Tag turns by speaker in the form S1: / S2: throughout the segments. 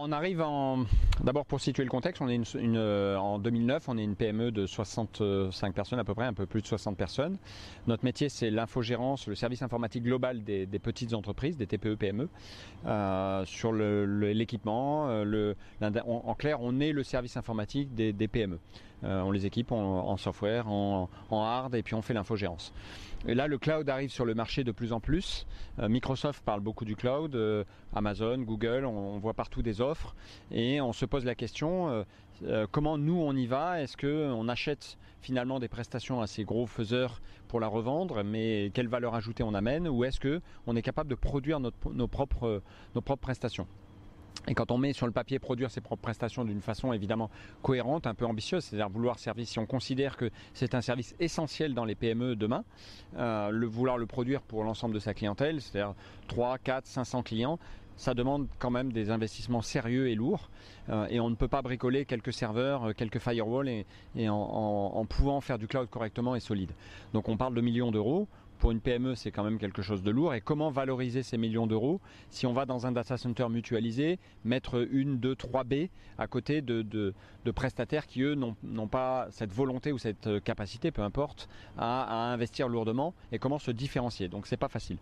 S1: on arrive en. D'abord pour situer le contexte, euh, en 2009, on est une PME de 65 personnes à peu près, un peu plus de 60 personnes. Notre métier c'est l'infogérance, le service informatique global des, petites entreprises, des TPE-PME, euh, sur l'équipement. Le, en, clair, on est le service informatique des, PME. On les équipe en, software, en, hard et puis on fait l'infogérance. Et là, le cloud arrive sur le marché de plus en plus. Microsoft parle beaucoup du cloud, Amazon, Google, on, voit partout des offres et on se pose la question euh, euh, comment nous on y va? Est-ce qu'on achète finalement des prestations à ces gros faiseurs pour la revendre, mais quelle valeur ajoutée on amène? Ou est-ce qu'on est capable de produire nos propres prestations? Et quand on met sur le papier produire ses propres prestations d'une façon évidemment cohérente, un peu ambitieuse, c'est-à-dire vouloir servir, si on considère que c'est un service essentiel dans les PME demain, euh, vouloir le produire pour l'ensemble de sa clientèle, c'est-à-dire 3, 4, 500 clients, ça demande quand même des investissements sérieux et lourds. Euh, et on ne peut pas bricoler quelques serveurs, euh, quelques firewalls et, en, pouvant faire du cloud correctement et solide. Donc on parle de millions d'euros. Pour une PME, c'est quand même quelque chose de lourd. Et comment valoriser ces millions d'euros si on va dans un data center mutualisé, mettre une, deux, trois B à côté de, prestataires qui, eux, n'ont pas cette volonté ou cette euh, capacité, peu importe, à, à investir lourdement et comment se différencier. Donc c'est pas facile.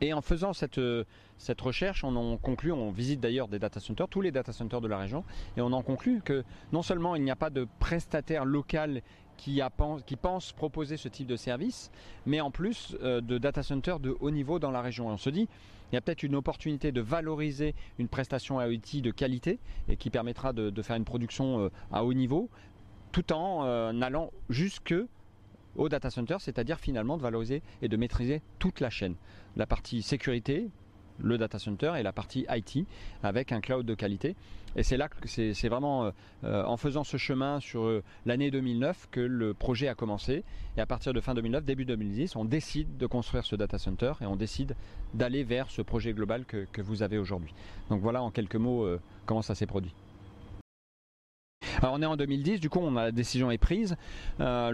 S1: Et en faisant cette, euh, cette recherche, on en conclut, on visite d'ailleurs des data centers, tous les data centers de la région, et on en conclut que non seulement il n'y a pas de prestataire local qui, a, qui pense proposer ce type de service, mais en plus euh, de data centers de haut niveau dans la région. On se dit, il y a peut-être une opportunité de valoriser une prestation IoT de qualité et qui permettra de, faire une production euh, à haut niveau, tout en allant jusque au data center, c'est-à-dire finalement de valoriser et de maîtriser toute la chaîne. La partie sécurité, le data center et la partie IT avec un cloud de qualité. Et c'est là que c'est vraiment euh, en faisant ce chemin sur euh, l'année 2009 que le projet a commencé. Et à partir de fin 2009, début 2010, on décide de construire ce data center et on décide d'aller vers ce projet global que, vous avez aujourd'hui. Donc voilà en quelques mots euh, comment ça s'est produit. Alors on est en 2010, du coup on a la décision est prise. Bah,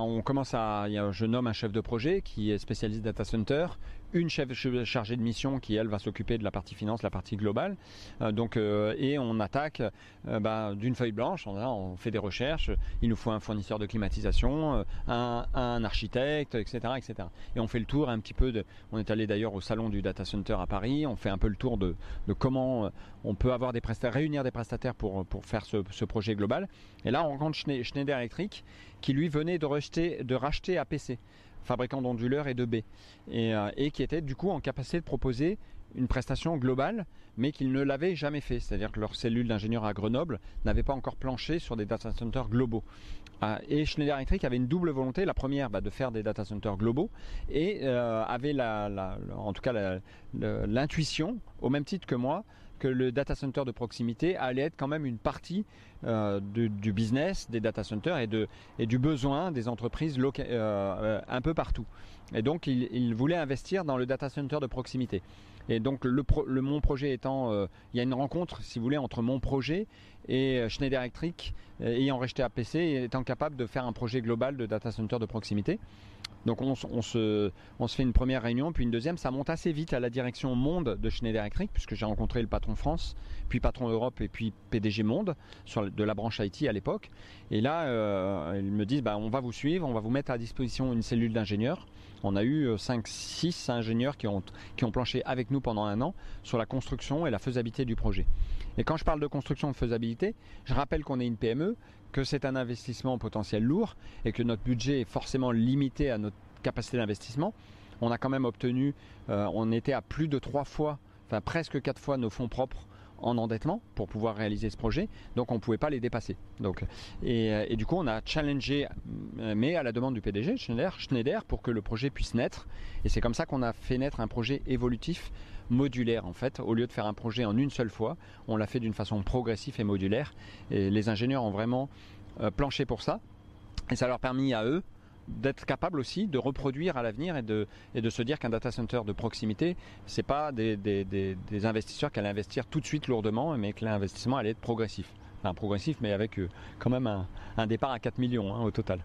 S1: on commence à, je nomme un chef de projet qui est spécialiste data center, une chef chargée de mission qui elle va s'occuper de la partie finance, la partie globale. Euh, donc euh, et on attaque bah, d'une feuille blanche. On, fait des recherches. Il nous faut un fournisseur de climatisation, un, architecte, etc., etc. Et on fait le tour un petit peu. De, on est allé d'ailleurs au salon du data center à Paris. On fait un peu le tour de, comment on peut avoir des prestataires, réunir des prestataires pour pour faire ce, ce projet global. Et là, on rencontre Schneider Electric qui lui venait de racheter, APC, fabricant d'onduleurs et de baies, euh, et, qui était du coup en capacité de proposer une prestation globale, mais qu'ils ne l'avaient jamais fait. C'est-à-dire que leur cellule d'ingénieurs à Grenoble n'avait pas encore planché sur des data centers globaux. Euh, et Schneider Electric avait une double volonté. La première, bah, de faire des data centers globaux, et euh, avait en tout cas l'intuition, au même titre que moi, que le data center de proximité allait être quand même une partie euh, du, business des data centers et, du besoin des entreprises euh, euh, un peu partout. Et donc il, voulait investir dans le data center de proximité. Et donc le, mon projet étant, il y a une rencontre, si vous voulez, entre mon projet et Schneider Electric ayant racheté APC et étant capable de faire un projet global de data center de proximité. Donc on, se, fait une première réunion, puis une deuxième. Ça monte assez vite à la direction monde de Schneider Electric, puisque j'ai rencontré le patron France, puis patron Europe et puis PDG monde de la branche IT à l'époque. Et là, euh, ils me disent bah, on va vous suivre, on va vous mettre à disposition une cellule d'ingénieurs. On a eu 5-6 euh, ingénieurs qui ont, qui ont planché avec nous pendant un an sur la construction et la faisabilité du projet. Et quand je parle de construction de faisabilité, je rappelle qu'on est une PME, que c'est un investissement potentiel lourd et que notre budget est forcément limité à notre capacité d'investissement. On a quand même obtenu, euh, on était à plus de trois fois, enfin presque quatre fois nos fonds propres en endettement pour pouvoir réaliser ce projet, donc on ne pouvait pas les dépasser. Donc, et, et, du coup, on a challengé, euh, mais à la demande du PDG Schneider, pour que le projet puisse naître. Et c'est comme ça qu'on a fait naître un projet évolutif modulaire en fait. Au lieu de faire un projet en une seule fois, on l'a fait d'une façon progressive et modulaire. Et les ingénieurs ont vraiment euh, planché pour ça. Et ça leur a permis à eux d'être capables aussi de reproduire à l'avenir et de, et de se dire qu'un data center de proximité, c'est pas des, des, investisseurs qui allaient investir tout de suite lourdement, mais que l'investissement allait être progressif. Enfin, progressif, mais avec euh, quand même un, départ à 4 millions hein, au total.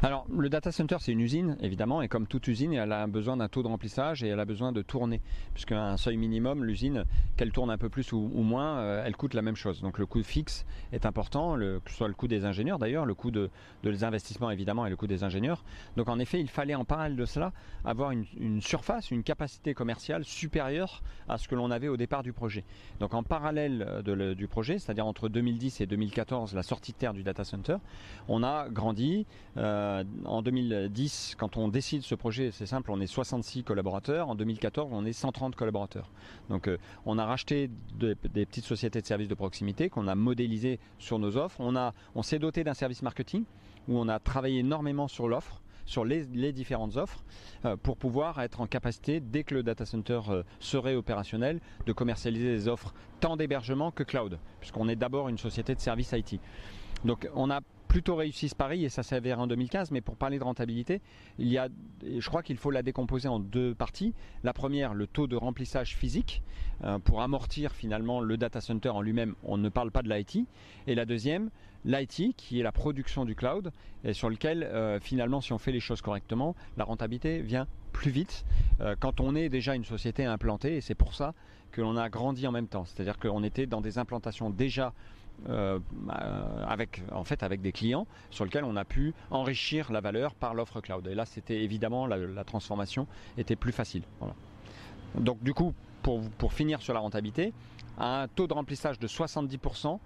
S1: Alors, le data center, c'est une usine, évidemment, et comme toute usine, elle a besoin d'un taux de remplissage et elle a besoin de tourner. Puisqu'à un seuil minimum, l'usine, qu'elle tourne un peu plus ou, moins, euh, elle coûte la même chose. Donc, le coût fixe est important, que ce soit le coût des ingénieurs d'ailleurs, le coût de, les investissements évidemment et le coût des ingénieurs. Donc, en effet, il fallait en parallèle de cela avoir une, surface, une capacité commerciale supérieure à ce que l'on avait au départ du projet. Donc, en parallèle du projet, c'est-à-dire entre 2010 et 2014, la sortie de terre du data center, on a grandi. Euh, euh, en 2010, quand on décide ce projet, c'est simple, on est 66 collaborateurs. En 2014, on est 130 collaborateurs. Donc, euh, on a racheté des petites sociétés de services de proximité qu'on a modélisées sur nos offres. On, on s'est doté d'un service marketing où on a travaillé énormément sur l'offre sur les, différentes offres euh, pour pouvoir être en capacité, dès que le data center serait opérationnel, de commercialiser des offres tant d'hébergement que cloud, puisqu'on est d'abord une société de services IT. Donc on a plutôt réussi ce pari et ça s'avère en 2015. Mais pour parler de rentabilité, il y a, je crois qu'il faut la décomposer en deux parties. La première, le taux de remplissage physique euh, pour amortir finalement le data center en lui-même. On ne parle pas de l'IT. Et la deuxième, l'IT qui est la production du cloud et sur lequel euh, finalement, si on fait les choses correctement, la rentabilité vient plus vite euh, quand on est déjà une société implantée et c'est pour ça que l'on a grandi en même temps. C'est-à-dire qu'on était dans des implantations déjà euh, avec, en fait, avec des clients sur lesquels on a pu enrichir la valeur par l'offre cloud. Et là, c'était évidemment la, transformation était plus facile. Donc, du coup, pour, finir sur la rentabilité, à un taux de remplissage de 70%,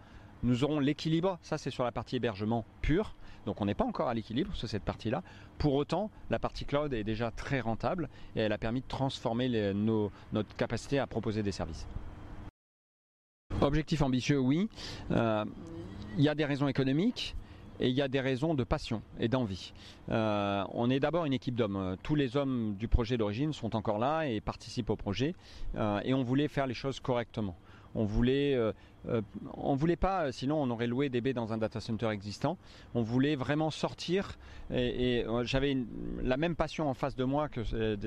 S1: nous aurons l'équilibre. Ça, c'est sur la partie hébergement pur. Donc, on n'est pas encore à l'équilibre sur cette partie-là. Pour autant, la partie cloud est déjà très rentable et elle a permis de transformer les, notre capacité à proposer des services. Objectif ambitieux, oui. Euh, il y a des raisons économiques et il y a des raisons de passion et d'envie. Euh, on est d'abord une équipe d'hommes. Tous les hommes du projet d'origine sont encore là et participent au projet. Euh, et on voulait faire les choses correctement. On voulait, euh, euh, on voulait pas, sinon on aurait loué baies dans un data center existant. On voulait vraiment sortir et, euh, j'avais la même passion en face de moi que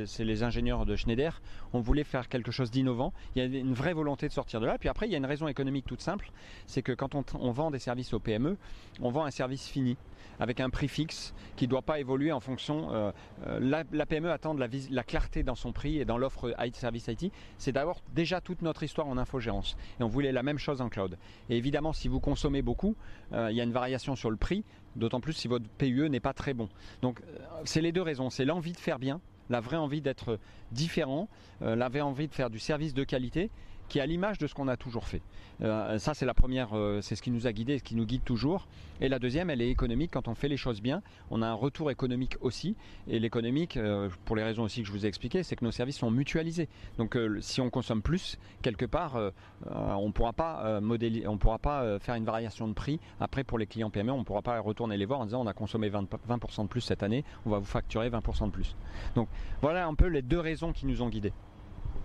S1: c'est les ingénieurs de Schneider. On voulait faire quelque chose d'innovant. Il y a une vraie volonté de sortir de là. Puis après, il y a une raison économique toute simple, c'est que quand on, vend des services aux PME, on vend un service fini avec un prix fixe qui ne doit pas évoluer en fonction. la, PME attend de la, la, clarté dans son prix et dans l'offre service IT. C'est d'abord déjà toute notre histoire en infogérance. Et on voulait la même chose en cloud. Et évidemment, si vous consommez beaucoup, euh, il y a une variation sur le prix, d'autant plus si votre PUE n'est pas très bon. Donc, euh, c'est les deux raisons. C'est l'envie de faire bien, la vraie envie d'être différent, euh, la vraie envie de faire du service de qualité qui est à l'image de ce qu'on a toujours fait. Euh, ça, c'est la première, euh, c'est ce qui nous a guidé, ce qui nous guide toujours. Et la deuxième, elle est économique. Quand on fait les choses bien, on a un retour économique aussi. Et l'économique, euh, pour les raisons aussi que je vous ai expliquées, c'est que nos services sont mutualisés. Donc, si on consomme plus, quelque part, on ne pourra pas modéliser, on pourra pas faire une variation de prix. Après, pour les clients PME, on ne pourra pas retourner les voir en disant on a consommé 20%, 20 de plus cette année, on va vous facturer 20% de plus. Donc, voilà un peu les deux raisons qui nous ont guidés.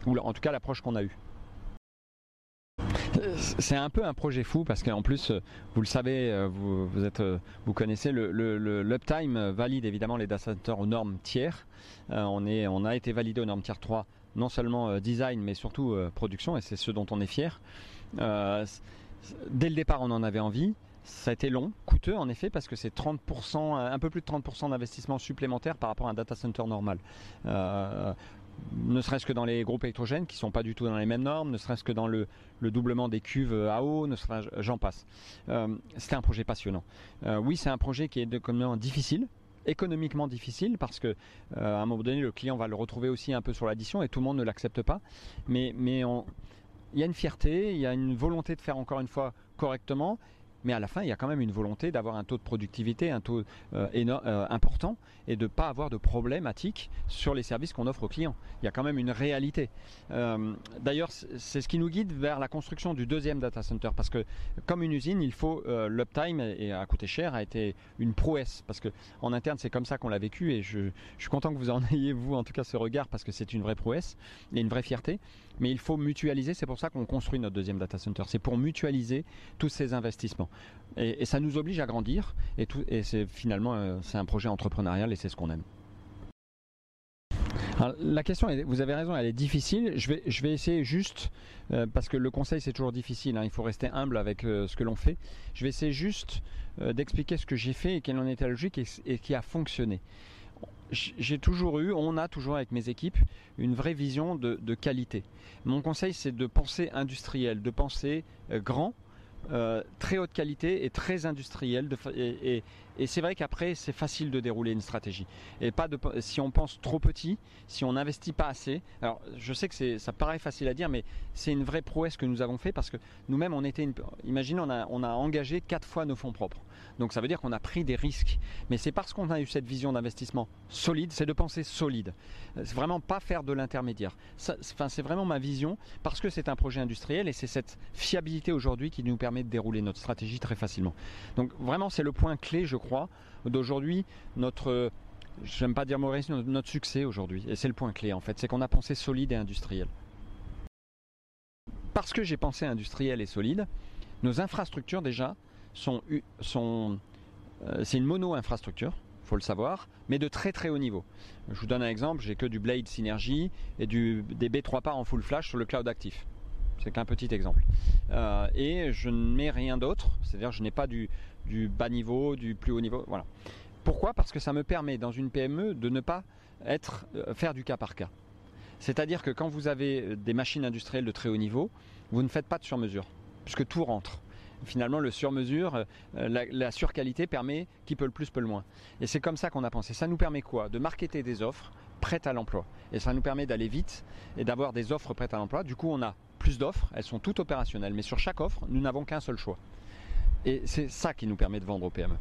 S1: Ou en tout cas l'approche qu'on a eue. C'est un peu un projet fou parce qu'en plus, euh, vous le savez, euh, vous, êtes, euh, vous connaissez, le, l'uptime valide évidemment les data centers aux normes tiers. on, est, on a été validé aux normes tiers 3, non seulement design mais surtout production et c'est ce dont on est fier. dès le départ, on en avait envie. Ça a été long, coûteux en effet, parce que c'est 30%, un peu plus de 30% d'investissement supplémentaire par rapport à un data center normal ne serait-ce que dans les groupes électrogènes qui ne sont pas du tout dans les mêmes normes, ne serait-ce que dans le, doublement des cuves à eau, j'en passe. Euh, c'était un projet passionnant. Euh, oui, c'est un projet qui est de, difficile, économiquement difficile parce que euh, à un moment donné le client va le retrouver aussi un peu sur l'addition et tout le monde ne l'accepte pas. Mais il y a une fierté, il y a une volonté de faire encore une fois correctement mais à la fin, il y a quand même une volonté d'avoir un taux de productivité, un taux euh, euh, important, et de ne pas avoir de problématiques sur les services qu'on offre aux clients. Il y a quand même une réalité. Euh, d'ailleurs, c'est ce qui nous guide vers la construction du deuxième data center, parce que comme une usine, il faut l'uptime et à coûter cher a été une prouesse, parce que en interne, c'est comme ça qu'on l'a vécu, et je, suis content que vous en ayez vous en tout cas ce regard, parce que c'est une vraie prouesse et une vraie fierté. Mais il faut mutualiser. C'est pour ça qu'on construit notre deuxième data center. C'est pour mutualiser tous ces investissements. Et, ça nous oblige à grandir. Et, c'est finalement euh, c'est un projet entrepreneurial et c'est ce qu'on aime. la question, vous avez raison, elle est difficile. Je vais, je vais essayer juste, euh, parce que le conseil c'est toujours difficile, hein, il faut rester humble avec euh, ce que l'on fait. Je vais essayer juste d'expliquer ce que j'ai fait et quelle en était la logique et, qui a fonctionné. J'ai toujours eu, on a toujours avec mes équipes, une vraie vision de qualité. Mon conseil c'est de penser industriel, de penser grand, euh, très haute qualité et très industrielle. et, c'est vrai qu'après, c'est facile de dérouler une stratégie. Et pas de, si on pense trop petit, si on n'investit pas assez. Alors, je sais que ça paraît facile à dire, mais c'est une vraie prouesse que nous avons fait parce que nous-mêmes, on était, une, imaginez, on a, on a engagé quatre fois nos fonds propres. Donc, ça veut dire qu'on a pris des risques. Mais c'est parce qu'on a eu cette vision d'investissement solide, c'est de penser solide. C'est vraiment pas faire de l'intermédiaire. Enfin, c'est vraiment ma vision parce que c'est un projet industriel et c'est cette fiabilité aujourd'hui qui nous permet de dérouler notre stratégie très facilement. Donc vraiment c'est le point clé je crois d'aujourd'hui notre j'aime pas dire mauvais, notre succès aujourd'hui et c'est le point clé en fait, c'est qu'on a pensé solide et industriel. Parce que j'ai pensé industriel et solide, nos infrastructures déjà sont, sont euh, c'est une mono infrastructure faut le savoir, mais de très très haut niveau. Je vous donne un exemple, j'ai que du Blade Synergy et du, des B3 par en full flash sur le cloud actif. C'est qu'un petit exemple. Euh, et je ne mets rien d'autre, c'est-à-dire je n'ai pas du, bas niveau, du plus haut niveau. Voilà. Pourquoi? Parce que ça me permet dans une PME de ne pas être, euh, faire du cas par cas. C'est-à-dire que quand vous avez euh, des machines industrielles de très haut niveau, vous ne faites pas de sur-mesure, puisque tout rentre. Finalement, le sur-mesure, la, la surqualité permet qui peut le plus, peut le moins. Et c'est comme ça qu'on a pensé. Ça nous permet quoi? De marketer des offres prêtes à l'emploi. Et ça nous permet d'aller vite et d'avoir des offres prêtes à l'emploi. Du coup, on a plus d'offres, elles sont toutes opérationnelles, mais sur chaque offre, nous n'avons qu'un seul choix. Et c'est ça qui nous permet de vendre aux PME.